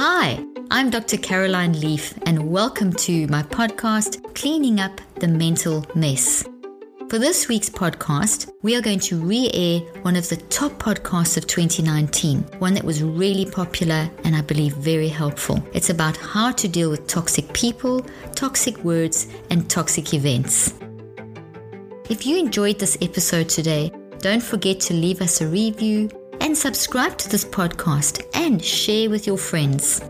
Hi, I'm Dr. Caroline Leaf, and welcome to my podcast, Cleaning Up the Mental Mess. For this week's podcast, we are going to re air one of the top podcasts of 2019, one that was really popular and I believe very helpful. It's about how to deal with toxic people, toxic words, and toxic events. If you enjoyed this episode today, don't forget to leave us a review and subscribe to this podcast and share with your friends.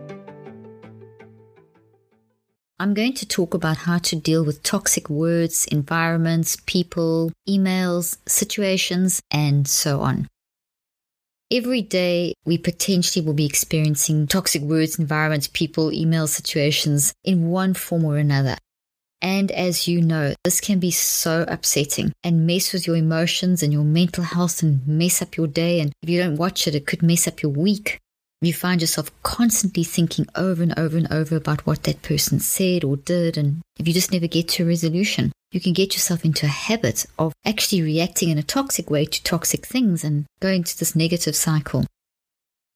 I'm going to talk about how to deal with toxic words, environments, people, emails, situations, and so on. Every day, we potentially will be experiencing toxic words, environments, people, email situations in one form or another. And as you know, this can be so upsetting and mess with your emotions and your mental health and mess up your day. And if you don't watch it, it could mess up your week. You find yourself constantly thinking over and over and over about what that person said or did. And if you just never get to a resolution, you can get yourself into a habit of actually reacting in a toxic way to toxic things and going to this negative cycle.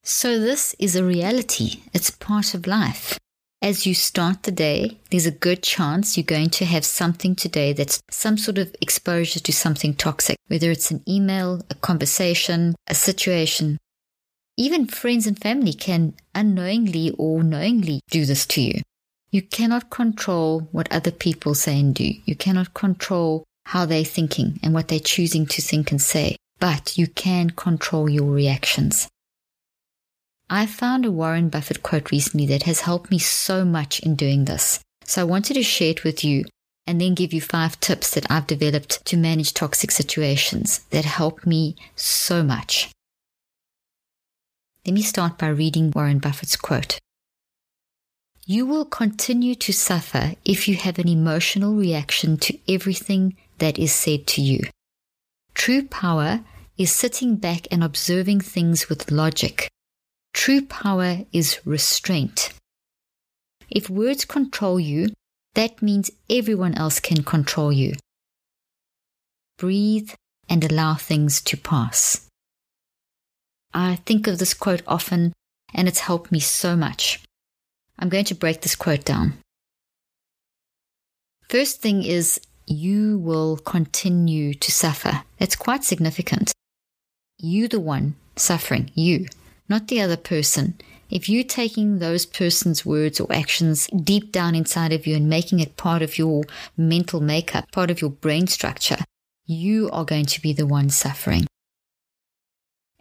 So, this is a reality. It's part of life. As you start the day, there's a good chance you're going to have something today that's some sort of exposure to something toxic, whether it's an email, a conversation, a situation. Even friends and family can unknowingly or knowingly do this to you. You cannot control what other people say and do. You cannot control how they're thinking and what they're choosing to think and say, but you can control your reactions. I found a Warren Buffett quote recently that has helped me so much in doing this. So I wanted to share it with you and then give you five tips that I've developed to manage toxic situations that help me so much. Let me start by reading Warren Buffett's quote. You will continue to suffer if you have an emotional reaction to everything that is said to you. True power is sitting back and observing things with logic True power is restraint. If words control you, that means everyone else can control you. Breathe and allow things to pass. I think of this quote often and it's helped me so much. I'm going to break this quote down. First thing is you will continue to suffer. That's quite significant. You, the one suffering, you not the other person. If you're taking those person's words or actions deep down inside of you and making it part of your mental makeup, part of your brain structure, you are going to be the one suffering.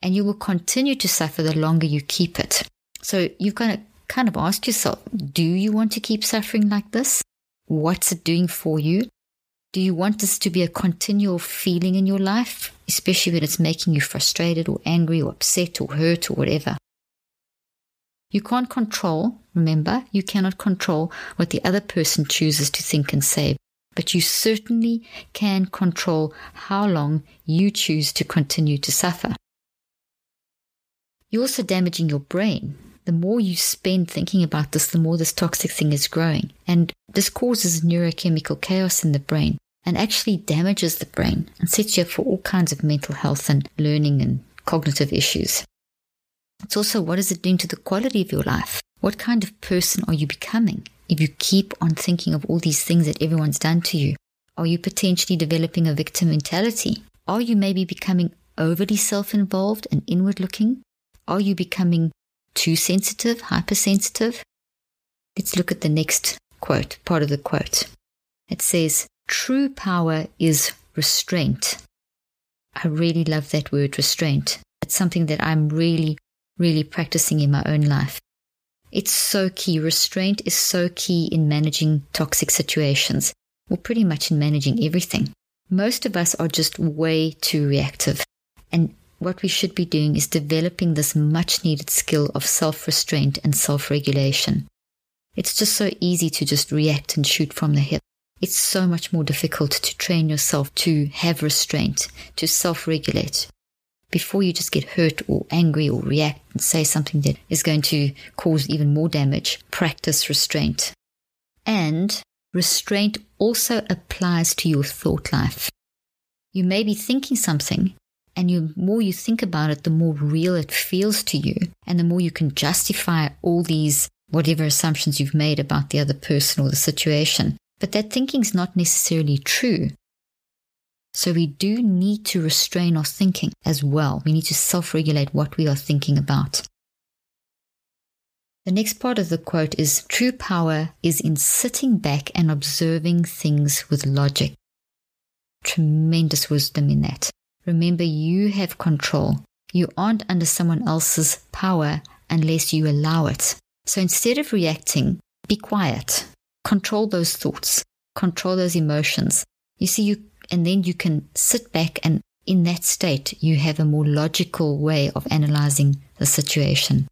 And you will continue to suffer the longer you keep it. So you've got to kind of ask yourself do you want to keep suffering like this? What's it doing for you? Do you want this to be a continual feeling in your life, especially when it's making you frustrated or angry or upset or hurt or whatever? You can't control, remember, you cannot control what the other person chooses to think and say, but you certainly can control how long you choose to continue to suffer. You're also damaging your brain. The more you spend thinking about this, the more this toxic thing is growing. And this causes neurochemical chaos in the brain and actually damages the brain and sets you up for all kinds of mental health and learning and cognitive issues. It's also what is it doing to the quality of your life? What kind of person are you becoming if you keep on thinking of all these things that everyone's done to you? Are you potentially developing a victim mentality? Are you maybe becoming overly self involved and inward looking? Are you becoming too sensitive, hypersensitive? Let's look at the next quote, part of the quote. It says, True power is restraint. I really love that word restraint. It's something that I'm really, really practicing in my own life. It's so key. Restraint is so key in managing toxic situations, or pretty much in managing everything. Most of us are just way too reactive. And what we should be doing is developing this much needed skill of self restraint and self regulation. It's just so easy to just react and shoot from the hip. It's so much more difficult to train yourself to have restraint, to self regulate. Before you just get hurt or angry or react and say something that is going to cause even more damage, practice restraint. And restraint also applies to your thought life. You may be thinking something, and the more you think about it, the more real it feels to you, and the more you can justify all these whatever assumptions you've made about the other person or the situation. But that thinking is not necessarily true. So we do need to restrain our thinking as well. We need to self regulate what we are thinking about. The next part of the quote is True power is in sitting back and observing things with logic. Tremendous wisdom in that. Remember, you have control. You aren't under someone else's power unless you allow it. So instead of reacting, be quiet. Control those thoughts, control those emotions. You see, you, and then you can sit back and in that state, you have a more logical way of analyzing the situation.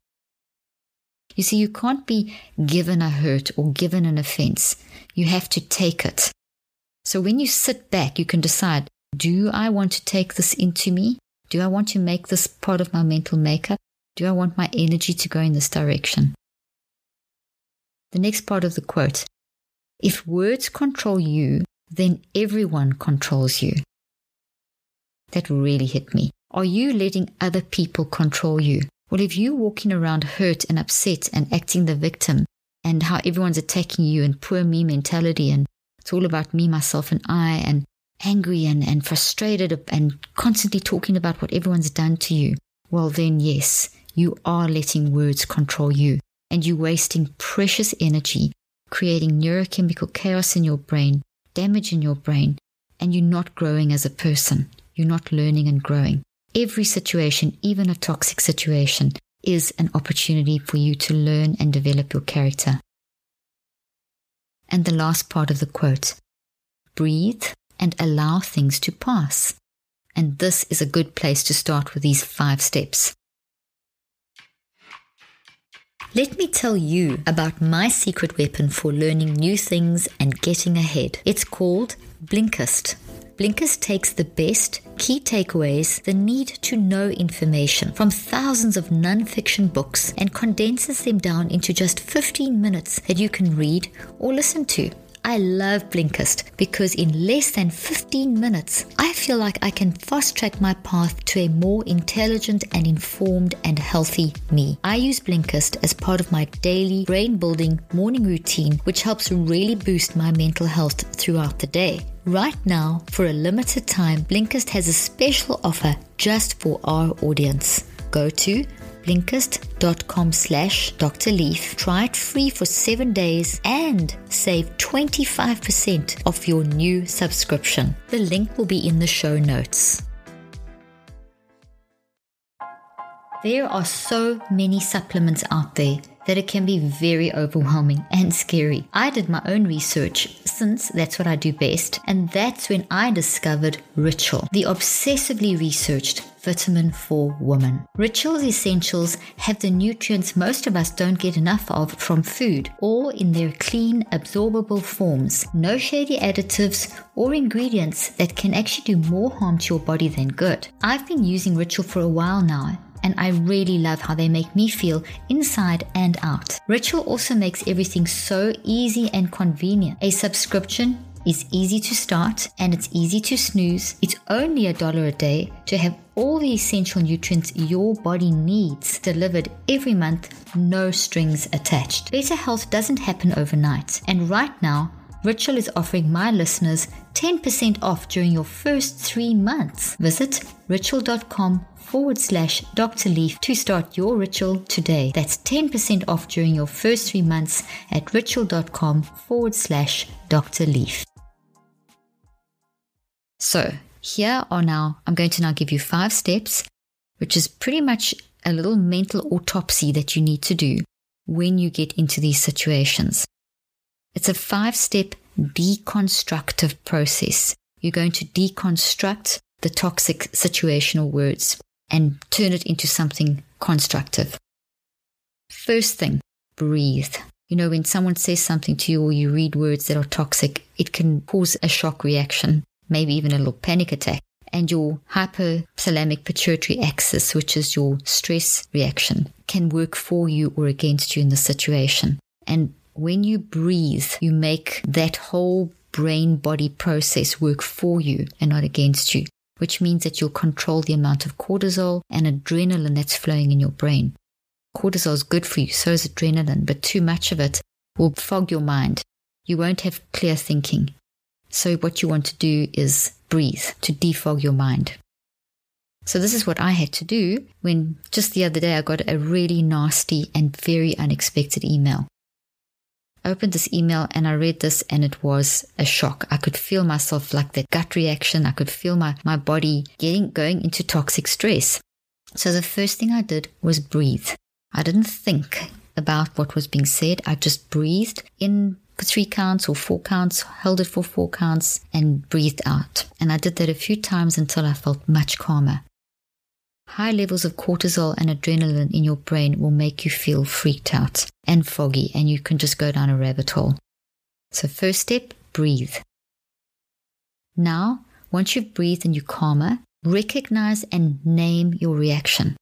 You see, you can't be given a hurt or given an offense. You have to take it. So when you sit back, you can decide do I want to take this into me? Do I want to make this part of my mental makeup? Do I want my energy to go in this direction? The next part of the quote If words control you, then everyone controls you. That really hit me. Are you letting other people control you? Well, if you're walking around hurt and upset and acting the victim and how everyone's attacking you and poor me mentality and it's all about me, myself, and I and angry and, and frustrated and constantly talking about what everyone's done to you, well, then yes, you are letting words control you and you're wasting precious energy creating neurochemical chaos in your brain, damage in your brain, and you're not growing as a person. You're not learning and growing. Every situation, even a toxic situation, is an opportunity for you to learn and develop your character. And the last part of the quote breathe and allow things to pass. And this is a good place to start with these five steps. Let me tell you about my secret weapon for learning new things and getting ahead. It's called Blinkist. Blinkist takes the best key takeaways, the need to know information from thousands of non-fiction books and condenses them down into just 15 minutes that you can read or listen to. I love Blinkist because in less than 15 minutes, I feel like I can fast track my path to a more intelligent and informed and healthy me. I use Blinkist as part of my daily brain building morning routine, which helps really boost my mental health throughout the day. Right now, for a limited time, Blinkist has a special offer just for our audience. Go to blinkist.com slash Dr. Leaf. Try it free for seven days and save 25% off your new subscription. The link will be in the show notes. There are so many supplements out there that it can be very overwhelming and scary. I did my own research since that's what I do best, and that's when I discovered Ritual, the obsessively researched vitamin for women. Ritual's essentials have the nutrients most of us don't get enough of from food, or in their clean, absorbable forms. No shady additives or ingredients that can actually do more harm to your body than good. I've been using Ritual for a while now and I really love how they make me feel inside and out. Ritual also makes everything so easy and convenient. A subscription is easy to start and it's easy to snooze. It's only a dollar a day to have all the essential nutrients your body needs delivered every month, no strings attached. Better health doesn't happen overnight, and right now, Ritual is offering my listeners 10% off during your first three months. Visit ritual.com forward slash Dr. Leaf to start your ritual today. That's 10% off during your first three months at ritual.com forward slash Dr. Leaf. So, here are now, I'm going to now give you five steps, which is pretty much a little mental autopsy that you need to do when you get into these situations. It's a five step deconstructive process. You're going to deconstruct the toxic situational words. and turn it into something constructive. First thing, breathe. You know, when someone says something to you or you read words that are toxic, it can cause a shock reaction, maybe even a little panic attack. And your hypothalamic pituitary axis, which is your stress reaction, can work for you or against you in the situation. And when you breathe, you make that whole brain body process work for you and not against you, which means that you'll control the amount of cortisol and adrenaline that's flowing in your brain. Cortisol is good for you, so is adrenaline, but too much of it will fog your mind. You won't have clear thinking. So, what you want to do is breathe to defog your mind. So, this is what I had to do when just the other day I got a really nasty and very unexpected email. I opened this email and I read this and it was a shock. I could feel myself like that gut reaction. I could feel my, my body getting going into toxic stress. So the first thing I did was breathe. I didn't think about what was being said. I just breathed in for three counts or four counts, held it for four counts, and breathed out. And I did that a few times until I felt much calmer. High levels of cortisol and adrenaline in your brain will make you feel freaked out and foggy, and you can just go down a rabbit hole. So, first step, breathe. Now, once you've breathed and you're calmer, recognize and name your reaction.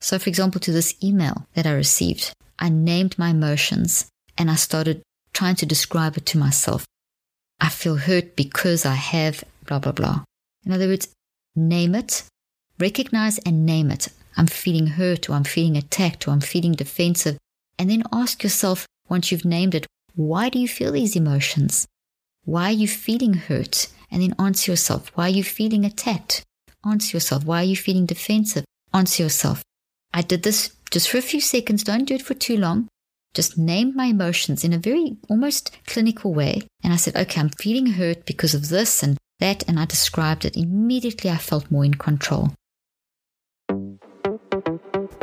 So, for example, to this email that I received, I named my emotions and I started trying to describe it to myself. I feel hurt because I have blah, blah, blah. In other words, name it, recognize and name it. I'm feeling hurt or I'm feeling attacked or I'm feeling defensive. And then ask yourself, once you've named it, why do you feel these emotions? Why are you feeling hurt? And then answer yourself, why are you feeling attacked? Answer yourself, why are you feeling defensive? Answer yourself. I did this just for a few seconds. Don't do it for too long. Just named my emotions in a very almost clinical way. And I said, okay, I'm feeling hurt because of this and that. And I described it. Immediately, I felt more in control.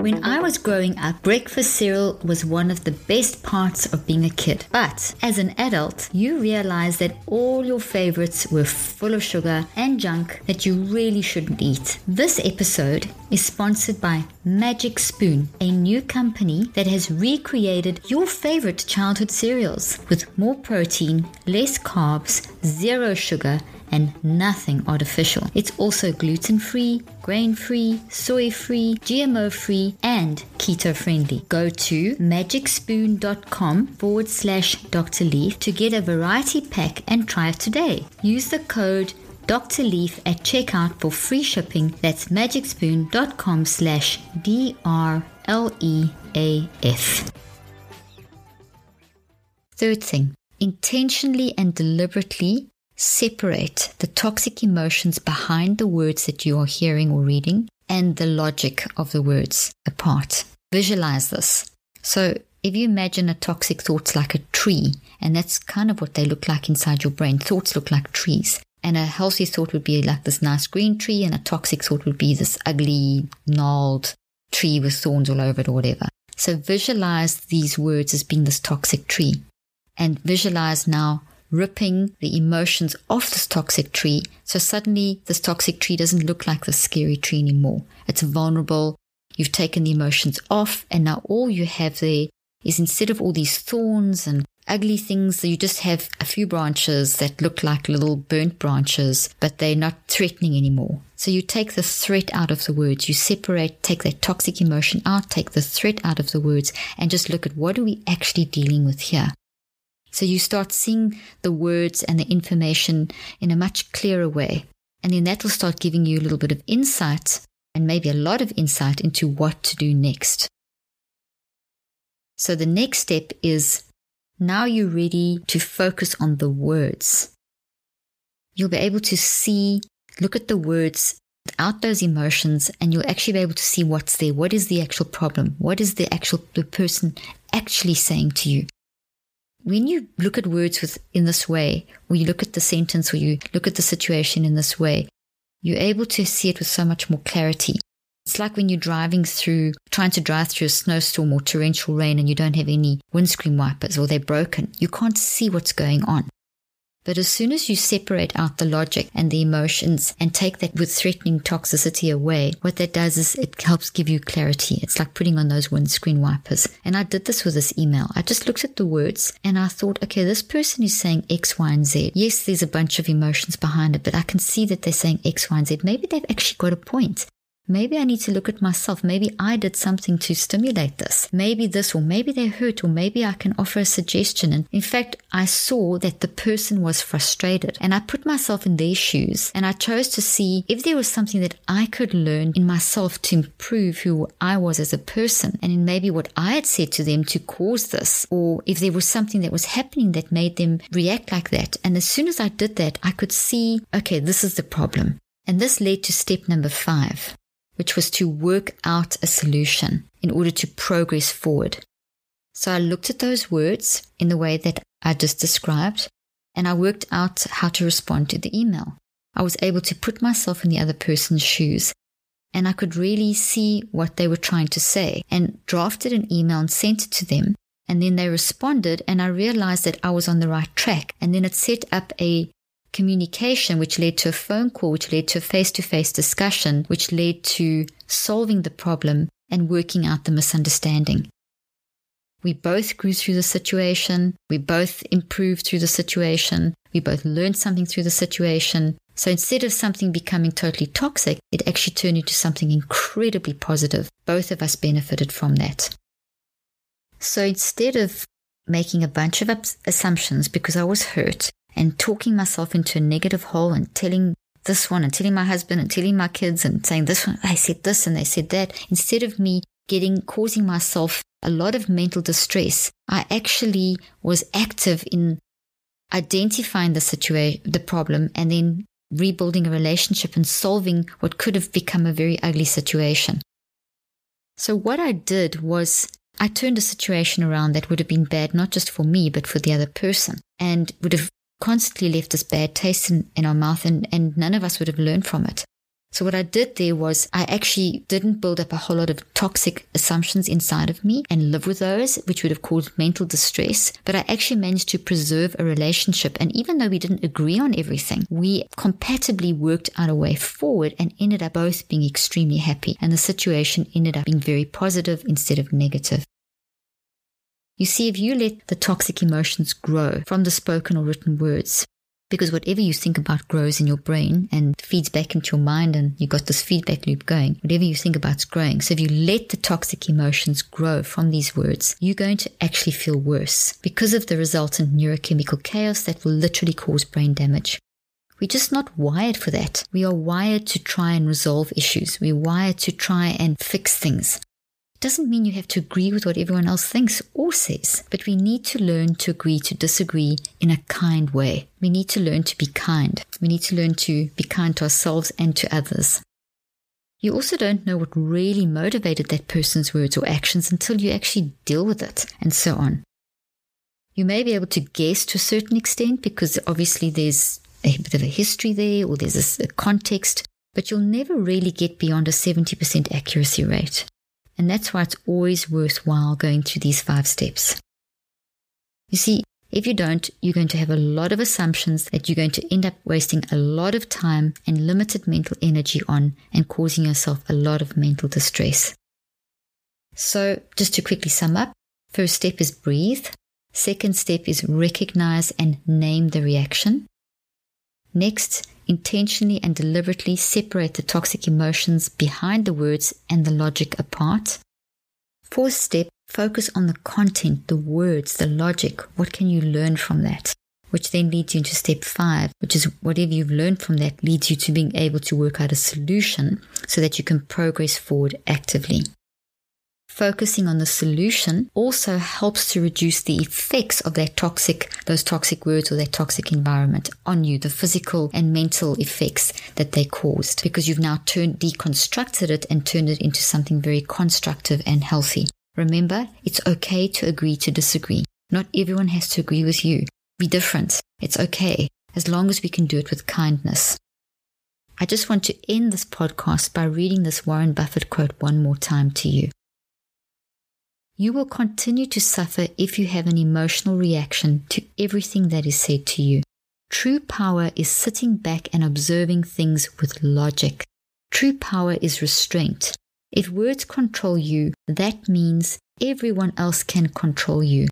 When I was growing up, breakfast cereal was one of the best parts of being a kid. But as an adult, you realize that all your favorites were full of sugar and junk that you really shouldn't eat. This episode is sponsored by Magic Spoon, a new company that has recreated your favorite childhood cereals with more protein, less carbs, zero sugar, and nothing artificial. It's also gluten free, grain free, soy free, GMO free, and keto friendly. Go to magicspoon.com forward slash Dr. Leaf to get a variety pack and try it today. Use the code Dr. Leaf at checkout for free shipping. That's magicspoon.com slash D R L E A F. Third thing, intentionally and deliberately separate the toxic emotions behind the words that you are hearing or reading and the logic of the words apart. Visualize this. So, if you imagine a toxic thought like a tree, and that's kind of what they look like inside your brain, thoughts look like trees. And a healthy thought would be like this nice green tree, and a toxic thought would be this ugly, gnarled tree with thorns all over it or whatever. So visualize these words as being this toxic tree. And visualize now ripping the emotions off this toxic tree. So suddenly this toxic tree doesn't look like the scary tree anymore. It's vulnerable. You've taken the emotions off and now all you have there is instead of all these thorns and ugly things, you just have a few branches that look like little burnt branches, but they're not threatening anymore. So you take the threat out of the words, you separate, take that toxic emotion out, take the threat out of the words, and just look at what are we actually dealing with here? So you start seeing the words and the information in a much clearer way. And then that will start giving you a little bit of insight and maybe a lot of insight into what to do next. So the next step is now you're ready to focus on the words. You'll be able to see, look at the words without those emotions, and you'll actually be able to see what's there. What is the actual problem? What is the actual the person actually saying to you? When you look at words with, in this way, or you look at the sentence, or you look at the situation in this way, you're able to see it with so much more clarity. It's like when you're driving through, trying to drive through a snowstorm or torrential rain and you don't have any windscreen wipers or they're broken. You can't see what's going on. But as soon as you separate out the logic and the emotions and take that with threatening toxicity away, what that does is it helps give you clarity. It's like putting on those windscreen wipers. And I did this with this email. I just looked at the words and I thought, okay, this person is saying X, Y, and Z. Yes, there's a bunch of emotions behind it, but I can see that they're saying X, Y, and Z. Maybe they've actually got a point. Maybe I need to look at myself. Maybe I did something to stimulate this. Maybe this, or maybe they hurt, or maybe I can offer a suggestion. And in fact, I saw that the person was frustrated and I put myself in their shoes and I chose to see if there was something that I could learn in myself to improve who I was as a person and in maybe what I had said to them to cause this, or if there was something that was happening that made them react like that. And as soon as I did that, I could see, okay, this is the problem. And this led to step number five which was to work out a solution in order to progress forward. So I looked at those words in the way that I just described, and I worked out how to respond to the email. I was able to put myself in the other person's shoes, and I could really see what they were trying to say, and drafted an email and sent it to them. And then they responded, and I realized that I was on the right track. And then it set up a communication, which led to a phone call, which led to a face to face discussion, which led to solving the problem and working out the misunderstanding. We both grew through the situation. We both improved through the situation. We both learned something through the situation. So instead of something becoming totally toxic, it actually turned into something incredibly positive. Both of us benefited from that. So instead of making a bunch of assumptions because I was hurt, and talking myself into a negative hole and telling this one and telling my husband and telling my kids and saying this one, I said this and they said that, instead of me getting, causing myself a lot of mental distress, I actually was active in identifying the situation, the problem, and then rebuilding a relationship and solving what could have become a very ugly situation. So what I did was I turned a situation around that would have been bad, not just for me, but for the other person and would have constantly left this bad taste in, in our mouth and, and none of us would have learned from it. So what I did there was I actually didn't build up a whole lot of toxic assumptions inside of me and live with those, which would have caused mental distress. But I actually managed to preserve a relationship. And even though we didn't agree on everything, we compatibly worked out a way forward and ended up both being extremely happy. And the situation ended up being very positive instead of negative. You see, if you let the toxic emotions grow from the spoken or written words, because whatever you think about grows in your brain and feeds back into your mind and you've got this feedback loop going. Whatever you think about is growing. So if you let the toxic emotions grow from these words, you're going to actually feel worse because of the resultant neurochemical chaos that will literally cause brain damage. We're just not wired for that. We are wired to try and resolve issues. We're wired to try and fix things doesn't mean you have to agree with what everyone else thinks or says, but we need to learn to agree to disagree in a kind way. We need to learn to be kind. We need to learn to be kind to ourselves and to others. You also don't know what really motivated that person's words or actions until you actually deal with it, and so on. You may be able to guess to a certain extent because obviously there's a bit of a history there or there's a context, but you'll never really get beyond a 70% accuracy rate. And that's why it's always worthwhile going through these five steps. You see, if you don't, you're going to have a lot of assumptions that you're going to end up wasting a lot of time and limited mental energy on and causing yourself a lot of mental distress. So, just to quickly sum up, first step is breathe. Second step is recognize and name the reaction. Next, intentionally and deliberately separate the toxic emotions behind the words and the logic apart. Fourth step, focus on the content, the words, the logic. What can you learn from that? Which then leads you into step five, which is whatever you've learned from that leads you to being able to work out a solution so that you can progress forward actively. Focusing on the solution also helps to reduce the effects of that toxic, those toxic words or that toxic environment on you, the physical and mental effects that they caused, because you've now turned, deconstructed it and turned it into something very constructive and healthy. Remember, it's okay to agree to disagree. Not everyone has to agree with you. Be different. It's okay, as long as we can do it with kindness. I just want to end this podcast by reading this Warren Buffett quote one more time to you. You will continue to suffer if you have an emotional reaction to everything that is said to you. True power is sitting back and observing things with logic. True power is restraint. If words control you, that means everyone else can control you.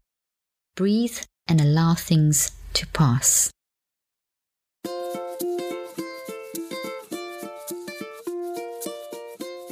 Breathe and allow things to pass.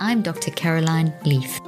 I'm Dr. Caroline Leaf.